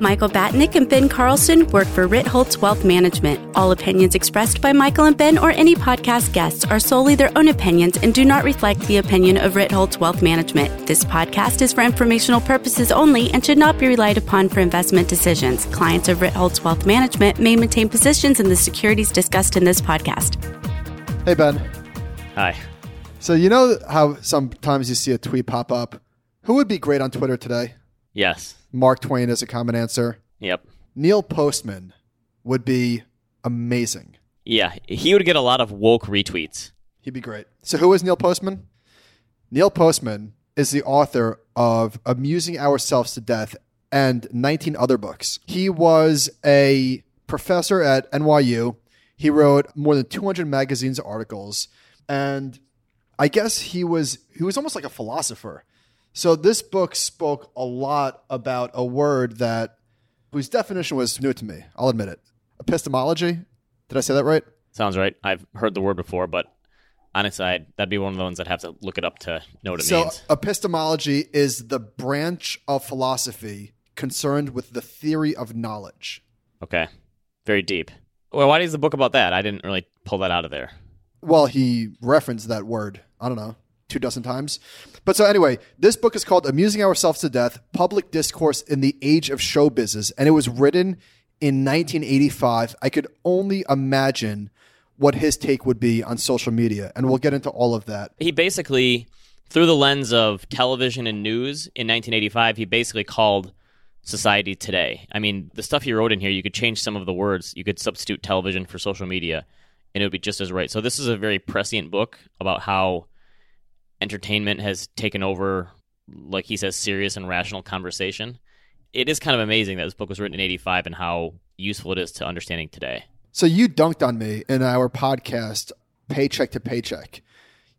Michael Batnick and Ben Carlson work for Ritholtz Wealth Management. All opinions expressed by Michael and Ben or any podcast guests are solely their own opinions and do not reflect the opinion of Ritholtz Wealth Management. This podcast is for informational purposes only and should not be relied upon for investment decisions. Clients of Ritholtz Wealth Management may maintain positions in the securities discussed in this podcast. Hey, Ben. Hi. So, you know how sometimes you see a tweet pop up? Who would be great on Twitter today? Yes. Mark Twain is a common answer. Yep. Neil Postman would be amazing. Yeah, he would get a lot of woke retweets. He'd be great. So, who is Neil Postman? Neil Postman is the author of Amusing Ourselves to Death and 19 other books. He was a professor at NYU. He wrote more than 200 magazines articles and I guess he was he was almost like a philosopher. So this book spoke a lot about a word that whose definition was new to me. I'll admit it. Epistemology. Did I say that right? Sounds right. I've heard the word before, but honestly, I'd, that'd be one of the ones I'd have to look it up to know what it means. so means. epistemology is the branch of philosophy concerned with the theory of knowledge. Okay. Very deep. Well, why is the book about that? I didn't really pull that out of there. Well, he referenced that word. I don't know, two dozen times. But so anyway, this book is called Amusing Ourselves to Death: Public Discourse in the Age of Show Business, and it was written in 1985. I could only imagine what his take would be on social media, and we'll get into all of that. He basically, through the lens of television and news in 1985, he basically called society today. I mean, the stuff he wrote in here, you could change some of the words. You could substitute television for social media, and it would be just as right. So this is a very prescient book about how entertainment has taken over, like he says, serious and rational conversation. It is kind of amazing that this book was written in 85 and how useful it is to understanding today. So you dunked on me in our podcast, Paycheck to Paycheck.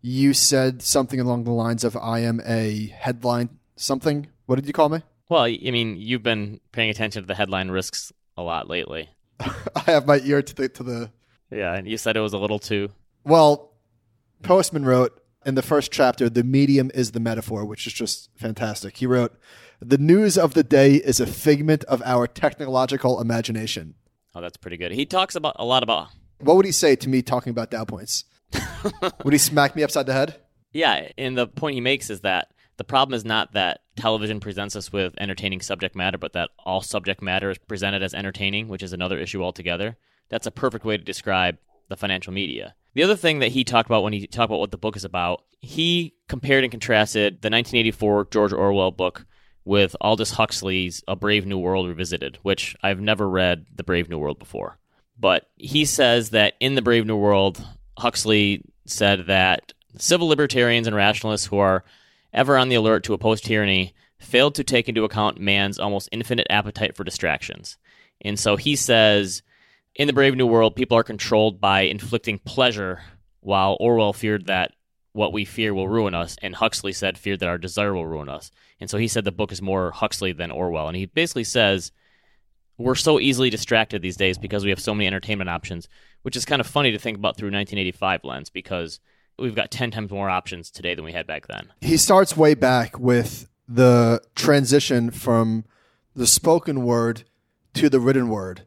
You said something along the lines of, I am a headline something. What did you call me? Well, I mean, you've been paying attention to the headline risks a lot lately. I have my ear to the to the Yeah, and you said it was a little too. Well, Postman wrote in the first chapter, the medium is the metaphor, which is just fantastic. He wrote, The news of the day is a figment of our technological imagination. Oh, that's pretty good. He talks about a lot about. What would he say to me talking about Dow points? would he smack me upside the head? Yeah, and the point he makes is that the problem is not that television presents us with entertaining subject matter, but that all subject matter is presented as entertaining, which is another issue altogether. That's a perfect way to describe the financial media. The other thing that he talked about when he talked about what the book is about, he compared and contrasted the 1984 George Orwell book with Aldous Huxley's A Brave New World Revisited, which I've never read The Brave New World before. But he says that in The Brave New World, Huxley said that civil libertarians and rationalists who are ever on the alert to oppose tyranny failed to take into account man's almost infinite appetite for distractions. And so he says in the Brave New World, people are controlled by inflicting pleasure, while Orwell feared that what we fear will ruin us, and Huxley said feared that our desire will ruin us. And so he said the book is more Huxley than Orwell. And he basically says we're so easily distracted these days because we have so many entertainment options, which is kind of funny to think about through 1985 lens because we've got 10 times more options today than we had back then. He starts way back with the transition from the spoken word to the written word.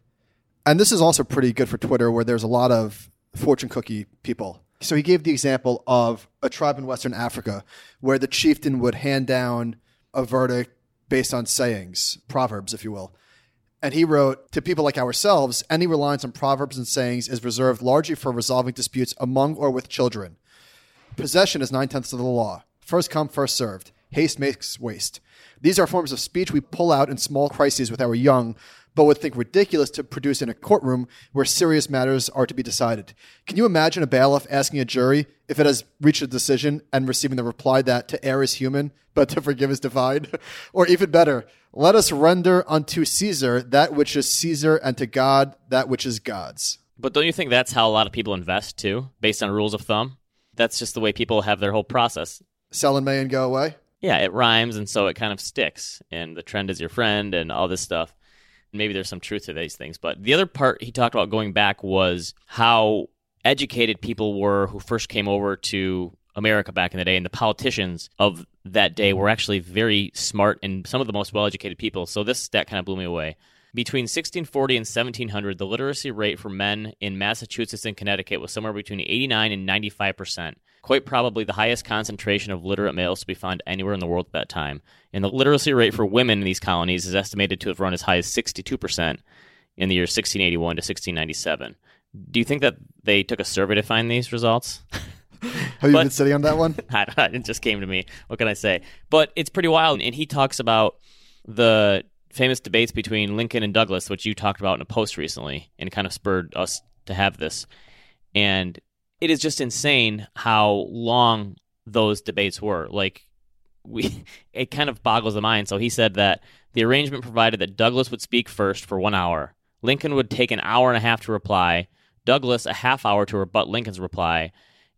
And this is also pretty good for Twitter, where there's a lot of fortune cookie people. So he gave the example of a tribe in Western Africa where the chieftain would hand down a verdict based on sayings, proverbs, if you will. And he wrote, To people like ourselves, any reliance on proverbs and sayings is reserved largely for resolving disputes among or with children. Possession is nine tenths of the law. First come, first served. Haste makes waste. These are forms of speech we pull out in small crises with our young, but would think ridiculous to produce in a courtroom where serious matters are to be decided. Can you imagine a bailiff asking a jury if it has reached a decision and receiving the reply that to err is human, but to forgive is divine? or even better, let us render unto Caesar that which is Caesar and to God that which is God's. But don't you think that's how a lot of people invest too, based on rules of thumb? That's just the way people have their whole process. Sell in May and go away? Yeah, it rhymes, and so it kind of sticks. And the trend is your friend, and all this stuff. Maybe there's some truth to these things. But the other part he talked about going back was how educated people were who first came over to America back in the day, and the politicians of that day were actually very smart and some of the most well educated people. So this stat kind of blew me away. Between 1640 and 1700, the literacy rate for men in Massachusetts and Connecticut was somewhere between 89 and 95 percent quite probably the highest concentration of literate males to be found anywhere in the world at that time. And the literacy rate for women in these colonies is estimated to have run as high as 62% in the years 1681 to 1697. Do you think that they took a survey to find these results? Have you But- been sitting on that one? I it just came to me. What can I say? But it's pretty wild. And he talks about the famous debates between Lincoln and Douglas, which you talked about in a post recently, and kind of spurred us to have this. And it is just insane how long those debates were. Like we, it kind of boggles the mind. So he said that the arrangement provided that Douglas would speak first for one hour. Lincoln would take an hour and a half to reply. Douglas a half hour to rebut Lincoln's reply,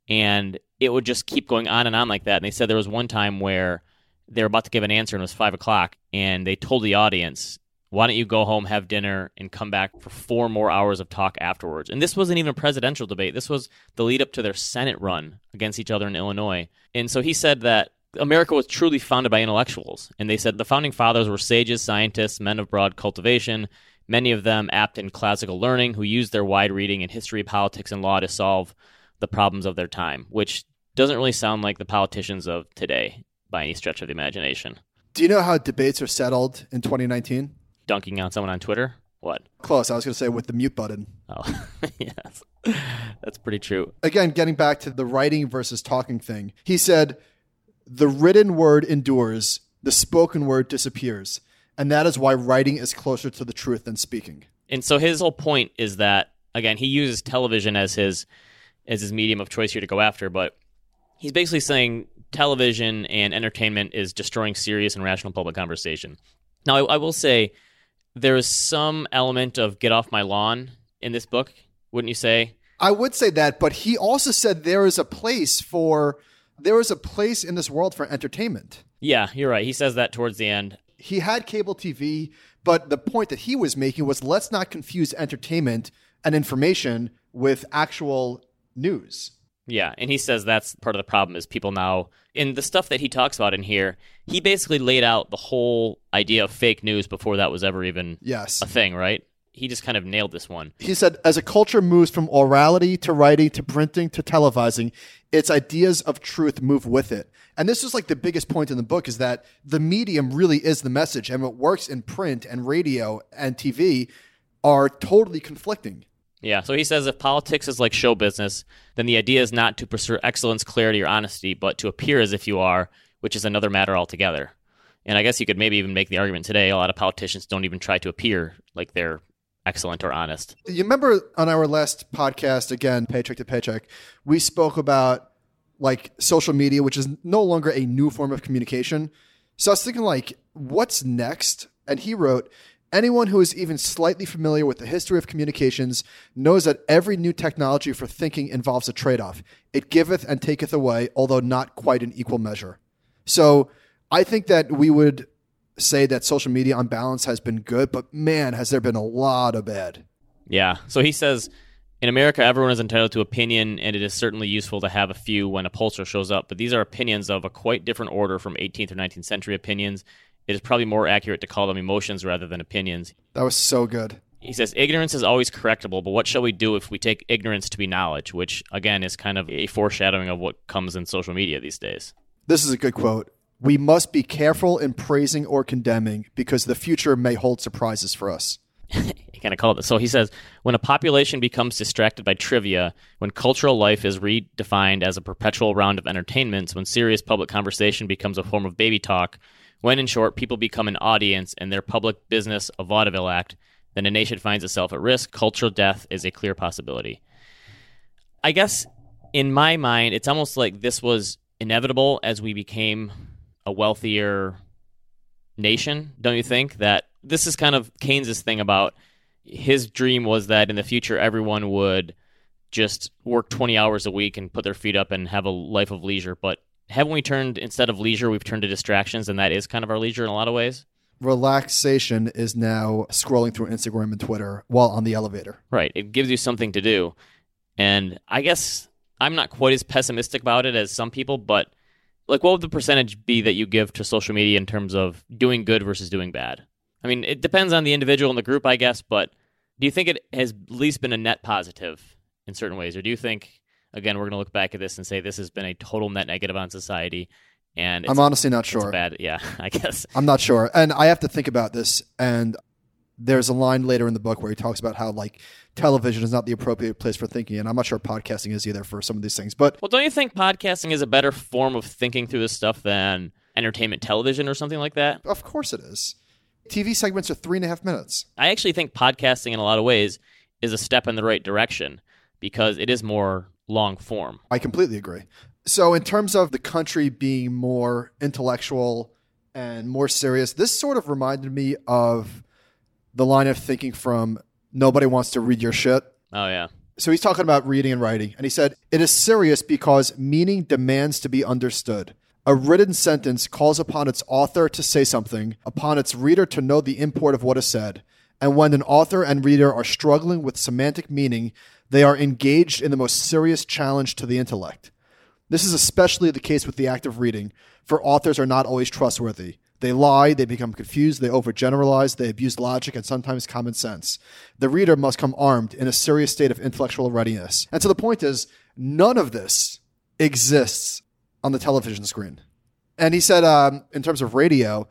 and it would just keep going on and on like that. And they said there was one time where they were about to give an answer and it was five o'clock, and they told the audience, "Why don't you go home, have dinner, and come back for four more hours of talk afterwards?" And this wasn't even a presidential debate. This was the lead up to their Senate run against each other in Illinois. And so he said that America was truly founded by intellectuals, and they said the founding fathers were sages, scientists, men of broad cultivation. Many of them apt in classical learning, who used their wide reading in history, politics, and law to solve the problems of their time, which doesn't really sound like the politicians of today by any stretch of the imagination. Do you know how debates are settled in 2019? Dunking on someone on Twitter? What? Close. I was going to say with the mute button. Oh, yes. That's pretty true. Again, getting back to the writing versus talking thing, he said, the written word endures, the spoken word disappears. And that is why writing is closer to the truth than speaking. And so his whole point is that again, he uses television as his as his medium of choice here to go after, but he's basically saying television and entertainment is destroying serious and rational public conversation. Now, I, I will say there is some element of get off my lawn in this book, wouldn't you say? I would say that, but he also said there is a place for there is a place in this world for entertainment. Yeah, you're right. He says that towards the end. He had cable TV, but the point that he was making was let's not confuse entertainment and information with actual news. Yeah, and he says that's part of the problem is people now in the stuff that he talks about in here, he basically laid out the whole idea of fake news before that was ever even Yes. a thing, right? He just kind of nailed this one. He said, as a culture moves from orality to writing to printing to televising, its ideas of truth move with it. And this is like the biggest point in the book is that the medium really is the message, and what works in print and radio and TV are totally conflicting. Yeah, so he says if politics is like show business, then the idea is not to pursue excellence, clarity, or honesty, but to appear as if you are, which is another matter altogether. And I guess you could maybe even make the argument today a lot of politicians don't even try to appear like they're excellent or honest. You remember on our last podcast, again, paycheck to paycheck, we spoke about like social media, which is no longer a new form of communication. So I was thinking, like, what's next? And he wrote, anyone who is even slightly familiar with the history of communications knows that every new technology for thinking involves a trade off. It giveth and taketh away, although not quite in equal measure. So I think that we would say that social media on balance has been good, but man, has there been a lot of bad. Yeah. So he says in America, everyone is entitled to opinion, and it is certainly useful to have a few when a pollster shows up. But these are opinions of a quite different order from 18th or 19th century opinions. It is probably more accurate to call them emotions rather than opinions. That was so good. He says, Ignorance is always correctable, but what shall we do if we take ignorance to be knowledge? Which, again, is kind of a foreshadowing of what comes in social media these days. This is a good quote. We must be careful in praising or condemning because the future may hold surprises for us. he kind of called it. So he says, when a population becomes distracted by trivia, when cultural life is redefined as a perpetual round of entertainments, when serious public conversation becomes a form of baby talk, when, in short, people become an audience in their public business a vaudeville act, then a nation finds itself at risk. Cultural death is a clear possibility. I guess in my mind, it's almost like this was inevitable as we became a wealthier nation, don't you think? That this is kind of Keynes's thing about his dream was that in the future everyone would just work 20 hours a week and put their feet up and have a life of leisure. But haven't we turned, instead of leisure, we've turned to distractions, and that is kind of our leisure in a lot of ways? relaxation is now scrolling through Instagram and Twitter while on the elevator. Right. It gives you something to do. And I guess I'm not quite as pessimistic about it as some people, but like what would the percentage be that you give to social media in terms of doing good versus doing bad? I mean, it depends on the individual and the group, I guess, but do you think it has at least been a net positive in certain ways? Or do you think, again, we're going to look back at this and say this has been a total net negative on society? And I'm honestly not it's sure. bad. Yeah, I guess. I'm not sure. And I have to think about this. And there's a line later in the book where he talks about how like television is not the appropriate place for thinking. And I'm not sure podcasting is either for some of these things. But Well, don't you think podcasting is a better form of thinking through this stuff than entertainment television or something like that? of course it is. TV segments are three and a half minutes. I actually think podcasting in a lot of ways is a step in the right direction because it is more long form. I completely agree. So, in terms of the country being more intellectual and more serious, this sort of reminded me of the line of thinking from Nobody Wants to Read Your Shit. Oh yeah. So, he's talking about reading and writing, and he said, It is serious because meaning demands to be understood. A written sentence calls upon its author to say something, upon its reader to know the import of what is said. And when an author and reader are struggling with semantic meaning, they are engaged in the most serious challenge to the intellect. This is especially the case with the act of reading, for authors are not always trustworthy. They lie, they become confused, they overgeneralize, they abuse logic and sometimes common sense. The reader must come armed in a serious state of intellectual readiness. And so the point is, none of this exists on the television screen. And he said, um, in terms of radio,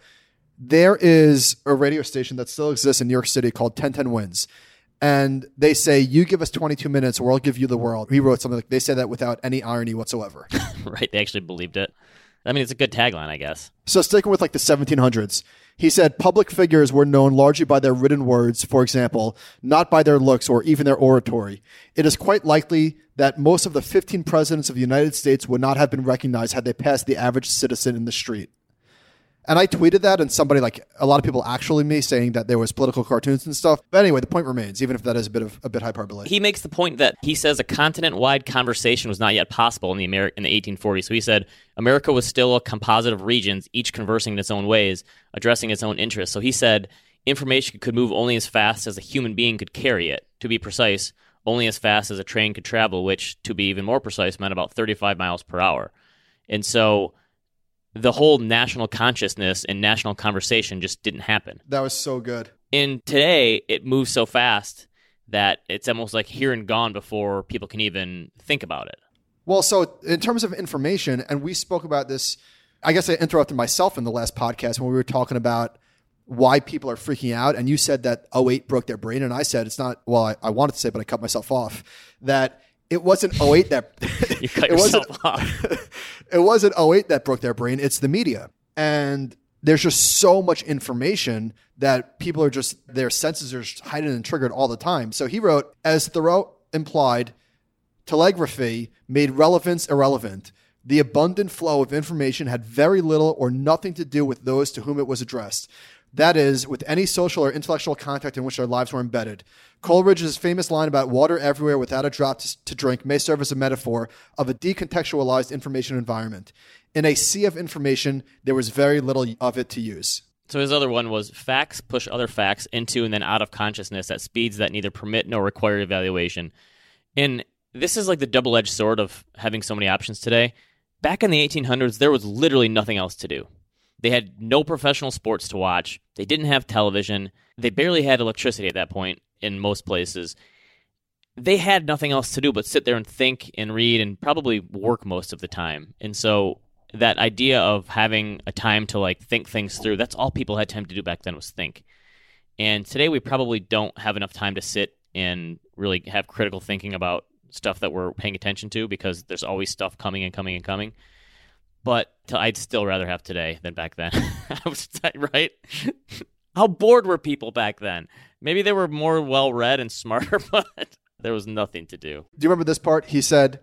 there is a radio station that still exists in New York City called 1010 Wins. And they say, You give us 22 minutes or I'll give you the world. He wrote something like, they say that without any irony whatsoever. right. They actually believed it. I mean, it's a good tagline, I guess. So sticking with like the 1700s, he said public figures were known largely by their written words, for example, not by their looks or even their oratory. It is quite likely that most of the 15 presidents of the United States would not have been recognized had they passed the average citizen in the street. And I tweeted that, and somebody like a lot of people actually me saying that there was political cartoons and stuff. But anyway, the point remains, even if that is a bit of a bit hyperbole. He makes the point that he says a continent-wide conversation was not yet possible in the Ameri- in the 1840s. So he said America was still a composite of regions, each conversing in its own ways, addressing its own interests. So he said information could move only as fast as a human being could carry it. To be precise, only as fast as a train could travel, which, to be even more precise, meant about 35 miles per hour. And so the whole national consciousness and national conversation just didn't happen. that was so good. In today, it moves so fast that it's almost like here and gone before people can even think about it. Well, so in terms of information, and we spoke about this, I guess I interrupted myself in the last podcast when we were talking about why people are freaking out. And you said that 08 broke their brain. And I said it's not, well, I, I wanted to say, but I cut myself off, that it wasn't 08 that You cut it wasn't, it wasn't 08 that broke their brain. It's the media. And there's just so much information that people are just, their senses are just heightened and triggered all the time. So he wrote, as Thoreau implied, telegraphy made relevance irrelevant. The abundant flow of information had very little or nothing to do with those to whom it was addressed. That is, with any social or intellectual contact in which their lives were embedded. Coleridge's famous line about water everywhere without a drop to, to drink may serve as a metaphor of a decontextualized information environment. In a sea of information, there was very little of it to use. So his other one was facts push other facts into and then out of consciousness at speeds that neither permit nor require evaluation. And this is like the double edged sword of having so many options today. Back in the 1800s, there was literally nothing else to do. They had no professional sports to watch. They didn't have television. They barely had electricity at that point in most places. They had nothing else to do but sit there and think and read and probably work most of the time. And so that idea of having a time to like think things through, that's all people had time to do back then was think. And today we probably don't have enough time to sit and really have critical thinking about stuff that we're paying attention to because there's always stuff coming and coming and coming. But I'd still rather have today than back then. Right. How bored were people back then? Maybe they were more well read and smarter, but there was nothing to do. Do you remember this part? He said,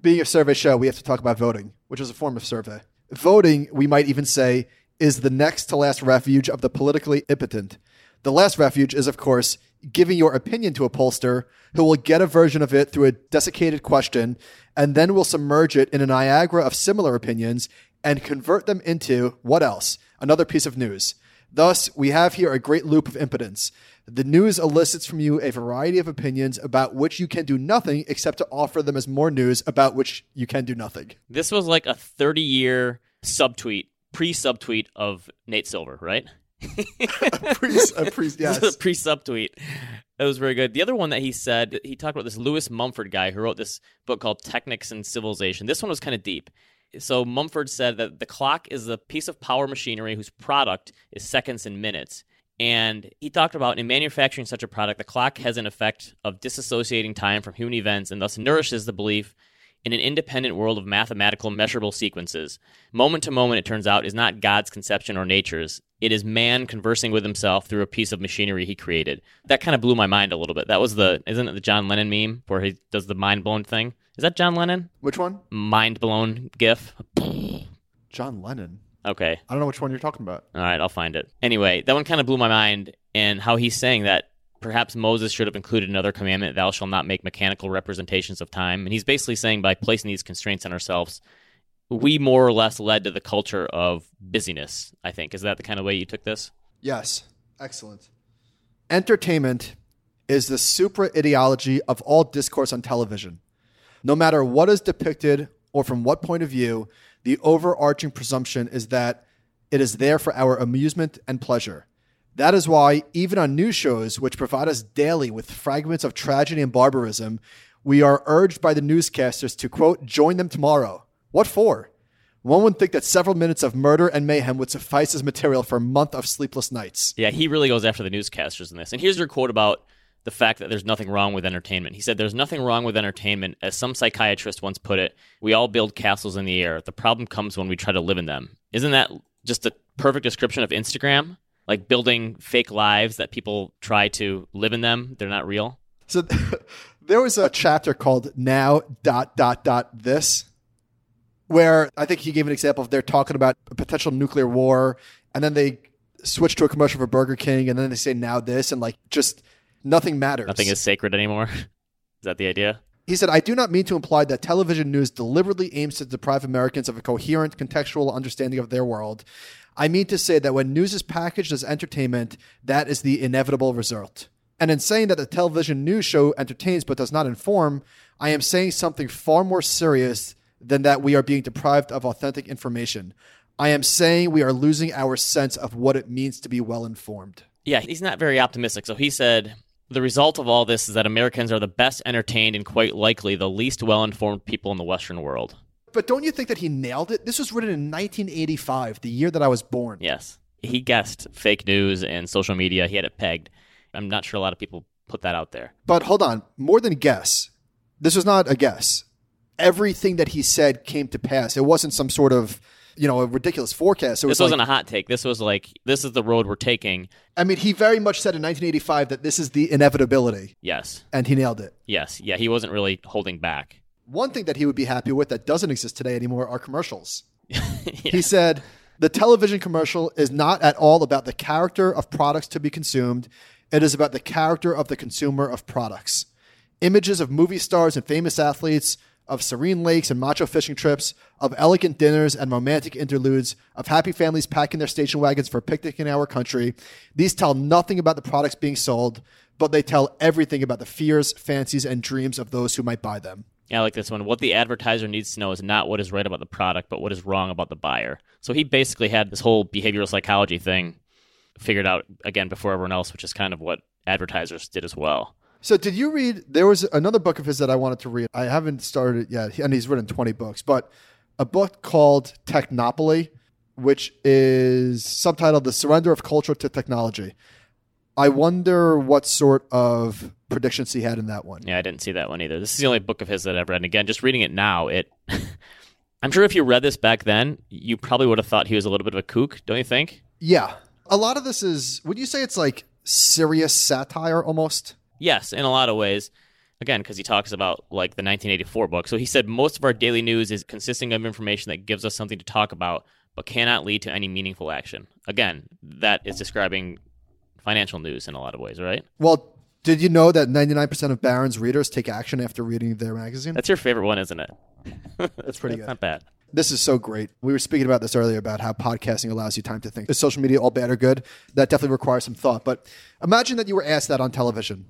being a survey show, we have to talk about voting, which is a form of survey. Voting, we might even say, is the next to last refuge of the politically impotent. The last refuge is, of course, giving your opinion to a pollster who will get a version of it through a desiccated question and then will submerge it in a Niagara of similar opinions and convert them into what else? Another piece of news. Thus, we have here a great loop of impotence. The news elicits from you a variety of opinions about which you can do nothing except to offer them as more news about which you can do nothing. This was like a 30 year subtweet, pre subtweet of Nate Silver, right? Pre- a pre- yes. pre subtweet. That was very good. The other one that he said, he talked about this Lewis Mumford guy who wrote this book called Technics and Civilization. This one was kind of deep. So Mumford said that the clock is a piece of power machinery whose product is seconds and minutes. And he talked about in manufacturing such a product, the clock has an effect of disassociating time from human events and thus nourishes the belief in an independent world of mathematical measurable sequences. Moment to moment, it turns out, is not God's conception or nature's. It is man conversing with himself through a piece of machinery he created. That kind of blew my mind a little bit. That was the, isn't it the John Lennon meme where he does the mind blown thing? Is that John Lennon? Which one? Mind blown gif? John Lennon. Okay. I don't know which one you're talking about. All right, I'll find it. Anyway, that one kind of blew my mind, and how he's saying that perhaps Moses should have included another commandment, thou shalt not make mechanical representations of time. And he's basically saying by placing these constraints on ourselves, we more or less led to the culture of busyness, I think. Is that the kind of way you took this? Yes. Excellent. Entertainment is the supra ideology of all discourse on television. No matter what is depicted or from what point of view, the overarching presumption is that it is there for our amusement and pleasure. That is why, even on news shows, which provide us daily with fragments of tragedy and barbarism, we are urged by the newscasters to, quote, join them tomorrow. What for? One would think that several minutes of murder and mayhem would suffice as material for a month of sleepless nights. Yeah, he really goes after the newscasters in this. And here's your quote about the fact that there's nothing wrong with entertainment. He said, There's nothing wrong with entertainment. As some psychiatrist once put it, we all build castles in the air. The problem comes when we try to live in them. Isn't that just a perfect description of Instagram? Like building fake lives that people try to live in them, they're not real. So there was a chapter called Now dot dot dot this where I think he gave an example of they're talking about a potential nuclear war and then they switch to a commercial for Burger King and then they say now this and like just nothing matters. Nothing is sacred anymore. is that the idea? He said, I do not mean to imply that television news deliberately aims to deprive Americans of a coherent contextual understanding of their world. I mean to say that when news is packaged as entertainment, that is the inevitable result. And in saying that the television news show entertains but does not inform, I am saying something far more serious than that we are being deprived of authentic information. I am saying we are losing our sense of what it means to be well informed. Yeah, he's not very optimistic. So he said, the result of all this is that Americans are the best entertained and quite likely the least well informed people in the Western world. But don't you think that he nailed it? This was written in 1985, the year that I was born. Yes. He guessed fake news and social media. He had it pegged. I'm not sure a lot of people put that out there. But hold on, more than guess. This was not a guess. Everything that he said came to pass. It wasn't some sort of, you know, a ridiculous forecast. It was This wasn't like, a hot take. This was like, this is the road we're taking. I mean, he very much said in 1985 that this is the inevitability, Yes. and he nailed it. Yes. Yeah, he wasn't really holding back. One thing that he would be happy with that doesn't exist today anymore are commercials. Yeah. He said, The television commercial is not at all about the character of products to be consumed. It is about the character of the consumer of products. Images of movie stars and famous athletes, of serene lakes and macho fishing trips, of elegant dinners and romantic interludes, of happy families packing their station wagons for a picnic in our country. These tell nothing about the products being sold, but they tell everything about the fears, fancies, and dreams of those who might buy them. Yeah, I like this one. What the advertiser needs to know is not what is right about the product, but what is wrong about the buyer. So he basically had this whole behavioral psychology thing figured out again before everyone else, which is kind of what advertisers did as well. So, did you read? There was another book of his that I wanted to read. I haven't started it yet, and he's written 20 books, but a book called Technopoly, which is subtitled The Surrender of Culture to Technology. I wonder what sort of predictions he had in that one. Yeah, I didn't see that one either. This is the only book of his that I've read. And again, just reading it now, it I'm sure if you read this back then, you probably would have thought he was a little bit of a kook, don't you think? Yeah. A lot of this is, would you say it's like serious satire almost? Yes, in a lot of ways. Again, because he talks about like the 1984 book. So he said most of our daily news is consisting of information that gives us something to talk about, but cannot lead to any meaningful action. Again, that is describing financial news in a lot of ways, right? Well, did you know that 99% of Barron's readers take action after reading their magazine? That's your favorite one, isn't it? That's pretty That's good. not bad. This is so great. We were speaking about this earlier about how podcasting allows you time to think. Is social media all bad or good? That definitely requires some thought. But imagine that you were asked that on television.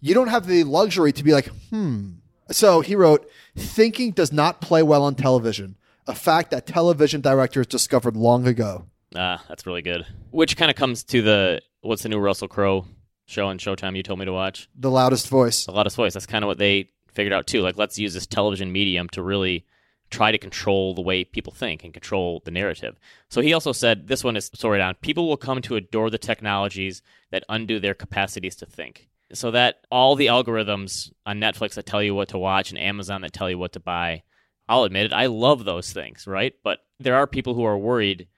You don't have the luxury to be like, hmm. So he wrote, thinking does not play well on television, a fact that television directors discovered long ago. Ah, that's really good. Which kind of comes to the what's the new Russell Crowe show on Showtime you told me to watch? The loudest voice. The loudest voice. That's kind of what they figured out too. Like, let's use this television medium to really try to control the way people think and control the narrative. So he also said this one is sorted down. people will come to adore the technologies that undo their capacities to think. So that all the algorithms on Netflix that tell you what to watch and Amazon that tell you what to buy, I'll admit it, I love those things, right? But there are people who are worried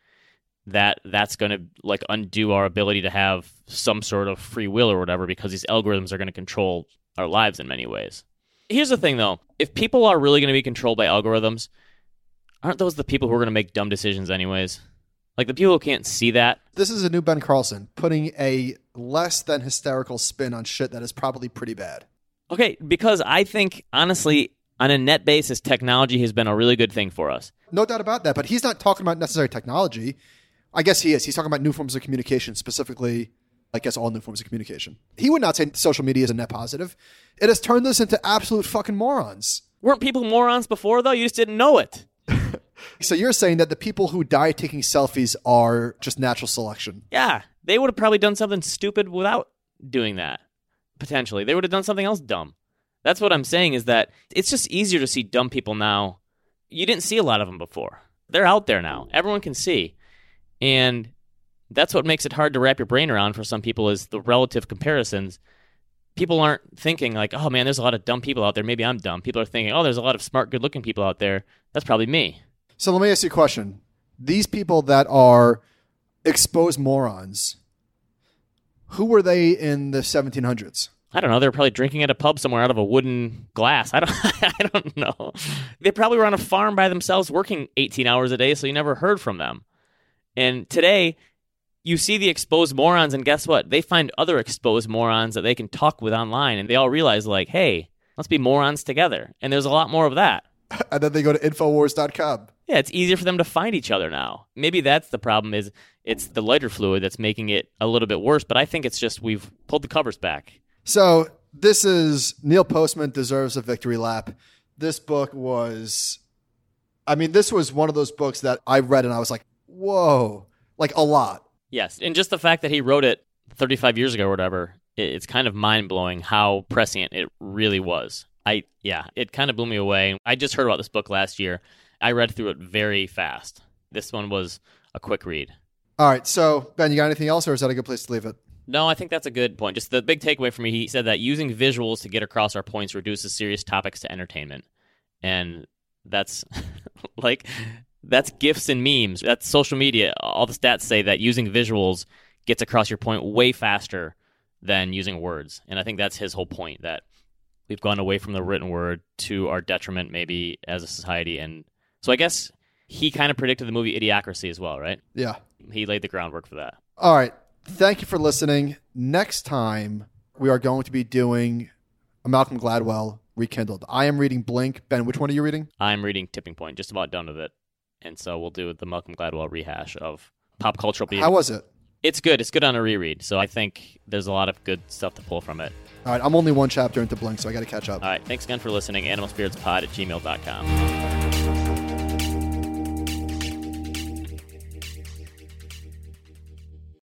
that that's going to like undo our ability to have some sort of free will or whatever because these algorithms are going to control our lives in many ways. Here's the thing though, if people are really going to be controlled by algorithms, aren't those the people who are going to make dumb decisions anyways? Like the people who can't see that. This is a new Ben Carlson putting a less than hysterical spin on shit that is probably pretty bad. Okay, because I think honestly, on a net basis, technology has been a really good thing for us. No doubt about that. But he's not talking about necessary technology. I guess he is. He's talking about new forms of communication, specifically, I guess, all new forms of communication. He would not say social media is a net positive. It has turned us into absolute fucking morons. Weren't people morons before though? You just didn't know it. So you're saying that the people who die taking selfies are just natural selection? Yeah, they would have probably done something stupid without doing that. Potentially, they would have done something else dumb. That's what I'm saying is that it's just easier to see dumb people now. You didn't see a lot of them before. They're out there now. Everyone can see. And that's what makes it hard to wrap your brain around for some people is the relative comparisons. People aren't thinking like, "Oh man, there's a lot of dumb people out there. Maybe I'm dumb." People are thinking, "Oh, there's a lot of smart, good-looking people out there. That's probably me." So let me ask you a question. These people that are exposed morons, who were they in the 1700s? I don't know. They're probably drinking at a pub somewhere out of a wooden glass. I don't. I don't know. They probably were on a farm by themselves, working 18 hours a day, so you never heard from them. And today, you see the exposed morons, and guess what? They find other exposed morons that they can talk with online, and they all realize, like, hey, let's be morons together. And there's a lot more of that. And then they go to Infowars.com. Yeah, it's easier for them to find each other now. Maybe that's the problem is it's the lighter fluid that's making it a little bit worse, but I think it's just we've pulled the covers back. So this is Neil Postman deserves a victory lap. This book was, I mean, this was one of those books that I read and I was like, whoa, like a lot. Yes, and just the fact that he wrote it 35 years ago or whatever, it's kind of mind-blowing how prescient it really was. I yeah, it kind of blew me away. I just heard about this book last year. I read through it very fast. This one was a quick read. All right. So, Ben, you got anything else or is that a good place to leave it? No, I think that's a good point. Just the big takeaway for me, he said that using visuals to get across our points reduces serious topics to entertainment. And that's like that's gifs and memes. That's social media. All the stats say that using visuals gets across your point way faster than using words. And I think that's his whole point that we've gone away from the written word to our detriment maybe as a society and so I guess he kind of predicted the movie Idiocracy as well, right? Yeah. He laid the groundwork for that. All right. Thank you for listening. Next time, we are going to be doing a Malcolm Gladwell rekindled. I am reading Blink. Ben, which one are you reading? I'm reading Tipping Point, just about done with it. And so we'll do the Malcolm Gladwell rehash of pop cultural being. How was it? It's good. It's good on a reread. So I think there's a lot of good stuff to pull from it. All right. I'm only one chapter into Blink, so I got to catch up. All right. Thanks again for listening. AnimalSpiritsPod at gmail.com.